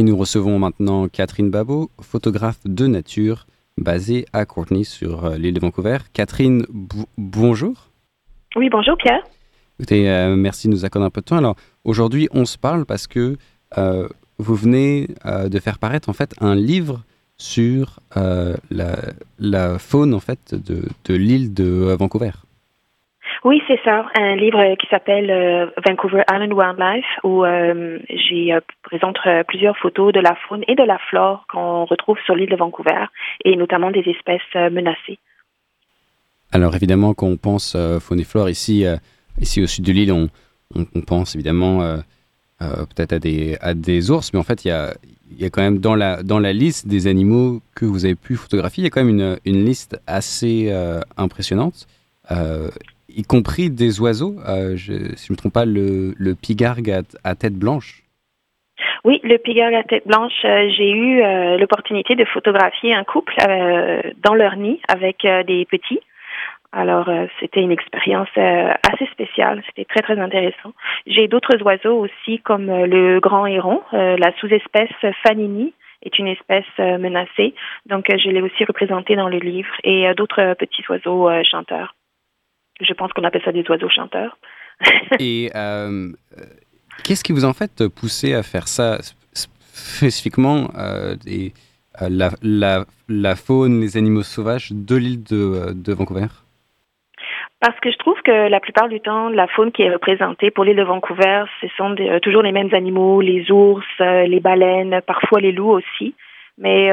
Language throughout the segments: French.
Et nous recevons maintenant Catherine Babot, photographe de nature basée à Courtney sur euh, l'île de Vancouver. Catherine, bonjour. Oui, bonjour Pierre. Écoutez, euh, merci de nous accorder un peu de temps. Alors aujourd'hui, on se parle parce que euh, vous venez de faire paraître en fait un livre sur la, la, faune en fait de, de l'île de Vancouver. Oui, c'est ça. Un livre qui s'appelle euh, Vancouver Island Wildlife, où euh, j'y euh, présente plusieurs photos de la faune et de la flore qu'on retrouve sur l'île de Vancouver, et notamment des espèces menacées. Alors évidemment, quand on pense faune et flore ici, ici au sud de l'île, on, pense évidemment peut-être à des, ours, mais en fait, il y a, y a quand même dans la, dans la liste des animaux que vous avez pu photographier, il y a quand même une, une liste assez impressionnante y compris des oiseaux. Euh, si je ne me trompe pas, le, le pigargue à, tête blanche. Oui, le pigargue à tête blanche, euh, j'ai eu euh, l'opportunité de photographier un couple dans leur nid avec des petits. Alors, c'était une expérience assez spéciale. C'était très, très intéressant. J'ai d'autres oiseaux aussi, comme le grand héron. la sous-espèce Fanini est une espèce menacée. Donc, je l'ai aussi représenté dans le livre. Et d'autres petits oiseaux chanteurs. Je pense qu'on appelle ça des oiseaux chanteurs. Et euh, qu'est-ce qui vous en fait poussé à faire ça spécifiquement euh, euh, la, la, la, faune, les animaux sauvages de l'île de, de Vancouver? Parce que je trouve que la plupart du temps, la faune qui est représentée pour l'île de Vancouver, ce sont toujours les mêmes animaux, les ours, les baleines, parfois les loups aussi. Mais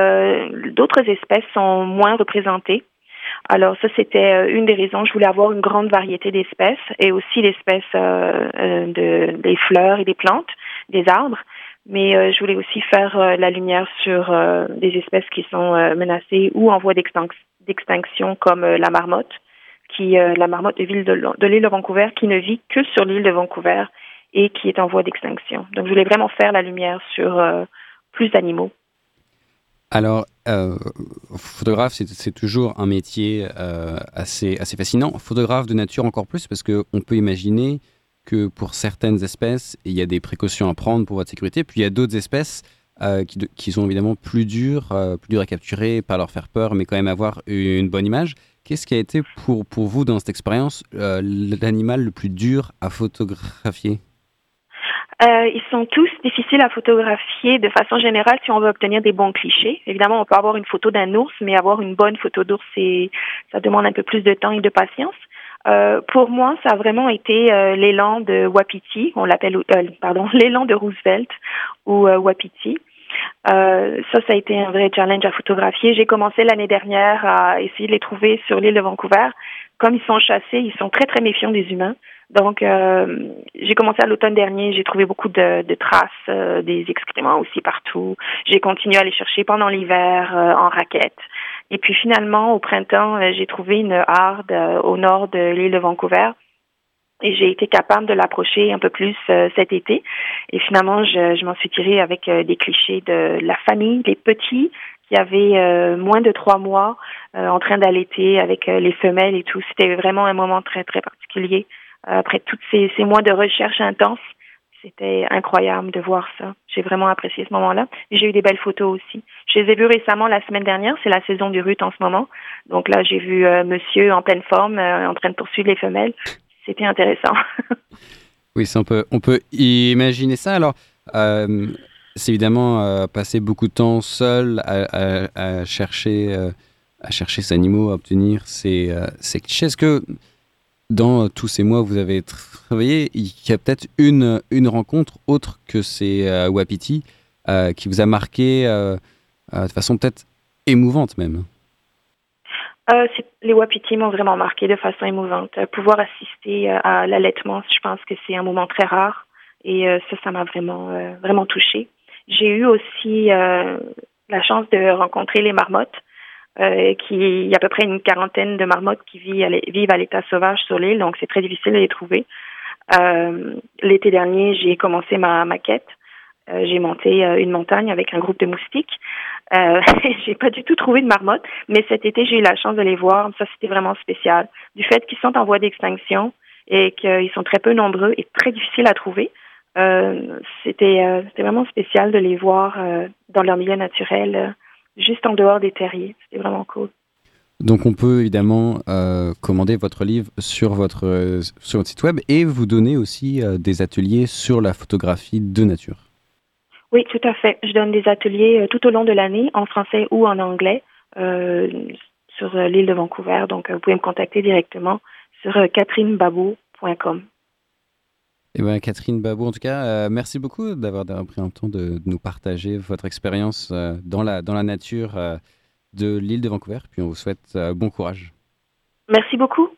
d'autres espèces sont moins représentées. Alors ça, c'était euh, une des raisons. Je voulais avoir une grande variété d'espèces et aussi l'espèce euh, euh, de, des fleurs et des plantes, des arbres. Mais je voulais aussi faire la lumière sur des espèces qui sont menacées ou en voie d'extinction, comme la marmotte, qui la marmotte de l'île de, de l'île de Vancouver, qui ne vit que sur l'île de Vancouver et qui est en voie d'extinction. Donc je voulais vraiment faire la lumière sur plus d'animaux. Alors, euh, photographe, c'est toujours un métier euh, assez, assez fascinant. Photographe de nature encore plus, parce qu'on peut imaginer que pour certaines espèces, il y a des précautions à prendre pour votre sécurité, puis il y a d'autres espèces euh, qui, qui, sont évidemment plus dures, plus dures à capturer, pas leur faire peur, mais quand même avoir une bonne image. Qu'est-ce qui a été pour, pour vous dans cette expérience l'animal le plus dur à photographier? Euh, ils sont tous difficiles à photographier de façon générale si on veut obtenir des bons clichés. Évidemment, on peut avoir une photo d'un ours, mais avoir une bonne photo d'ours, ça demande un peu plus de temps et de patience. Euh, pour moi, ça a vraiment été euh, l'élan de Wapiti, on l'appelle, euh, pardon, l'élan de Roosevelt ou euh, Wapiti. ça, ça a été un vrai challenge à photographier. J'ai commencé l'année dernière à essayer de les trouver sur l'île de Vancouver. Comme ils sont chassés, ils sont très très méfiants des humains. Donc, euh, j'ai commencé à l'automne dernier, j'ai trouvé beaucoup de, de traces, euh, des excréments aussi partout. J'ai continué à les chercher pendant l'hiver euh, en raquette. Et puis finalement, au printemps, j'ai trouvé une harde au nord de l'île de Vancouver. Et j'ai été capable de l'approcher un peu plus cet été. Et finalement, je, je m'en suis tirée avec des clichés de la famille, des petits qui avaient moins de trois mois en train d'allaiter avec les femelles et tout. C'était vraiment un moment très, très particulier après tous ces, mois de recherche intense. C'était incroyable de voir ça. J'ai vraiment apprécié ce moment-là. J'ai eu des belles photos aussi. Je les ai vues récemment la semaine dernière. C'est la saison du rut en ce moment. Donc là, j'ai vu euh, monsieur en pleine forme, euh, en train de poursuivre les femelles. C'était intéressant. oui, on peut, imaginer ça. Alors, euh, c'est évidemment passer beaucoup de temps seul à, chercher, à chercher ces animaux, à obtenir ces, ces clichés. Est-ce que dans tous ces mois où vous avez travaillé, il y a peut-être une, une rencontre autre que ces euh, Wapiti euh, qui vous a marqué euh, de façon peut-être émouvante même. les Wapiti m'ont vraiment marqué de façon émouvante. pouvoir assister à l'allaitement, je pense que c'est un moment très rare et ça, ça m'a vraiment, vraiment touchée. J'ai eu aussi la chance de rencontrer les marmottes euh, qui il y a à peu près une quarantaine de marmottes qui vivent à l'état sauvage sur l'île, donc c'est très difficile de les trouver. Euh, L'été dernier, j'ai commencé ma maquette. Euh, j'ai monté euh, une montagne avec un groupe de moustiques. Euh, j'ai pas du tout trouvé de marmottes, mais cet été, j'ai eu la chance de les voir. Ça, c'était vraiment spécial. Du fait qu'ils sont en voie d'extinction et qu'ils sont très peu nombreux et très difficiles à trouver, c'était c'était vraiment spécial de les voir dans leur milieu naturel, juste en dehors des terriers. C'était vraiment cool. Donc on peut évidemment commander votre livre sur votre, sur votre site web et vous donner aussi des ateliers sur la photographie de nature. Oui, tout à fait. Je donne des ateliers tout au long de l'année en français ou en anglais sur l'île de Vancouver. Donc vous pouvez me contacter directement sur catherinebabou.com. Eh bien, Catherine Babou, en tout cas, euh, merci beaucoup d'avoir pris un temps de, nous partager votre expérience euh, dans, la, dans la nature euh, de l'île de Vancouver. Puis on vous souhaite bon courage. Merci beaucoup.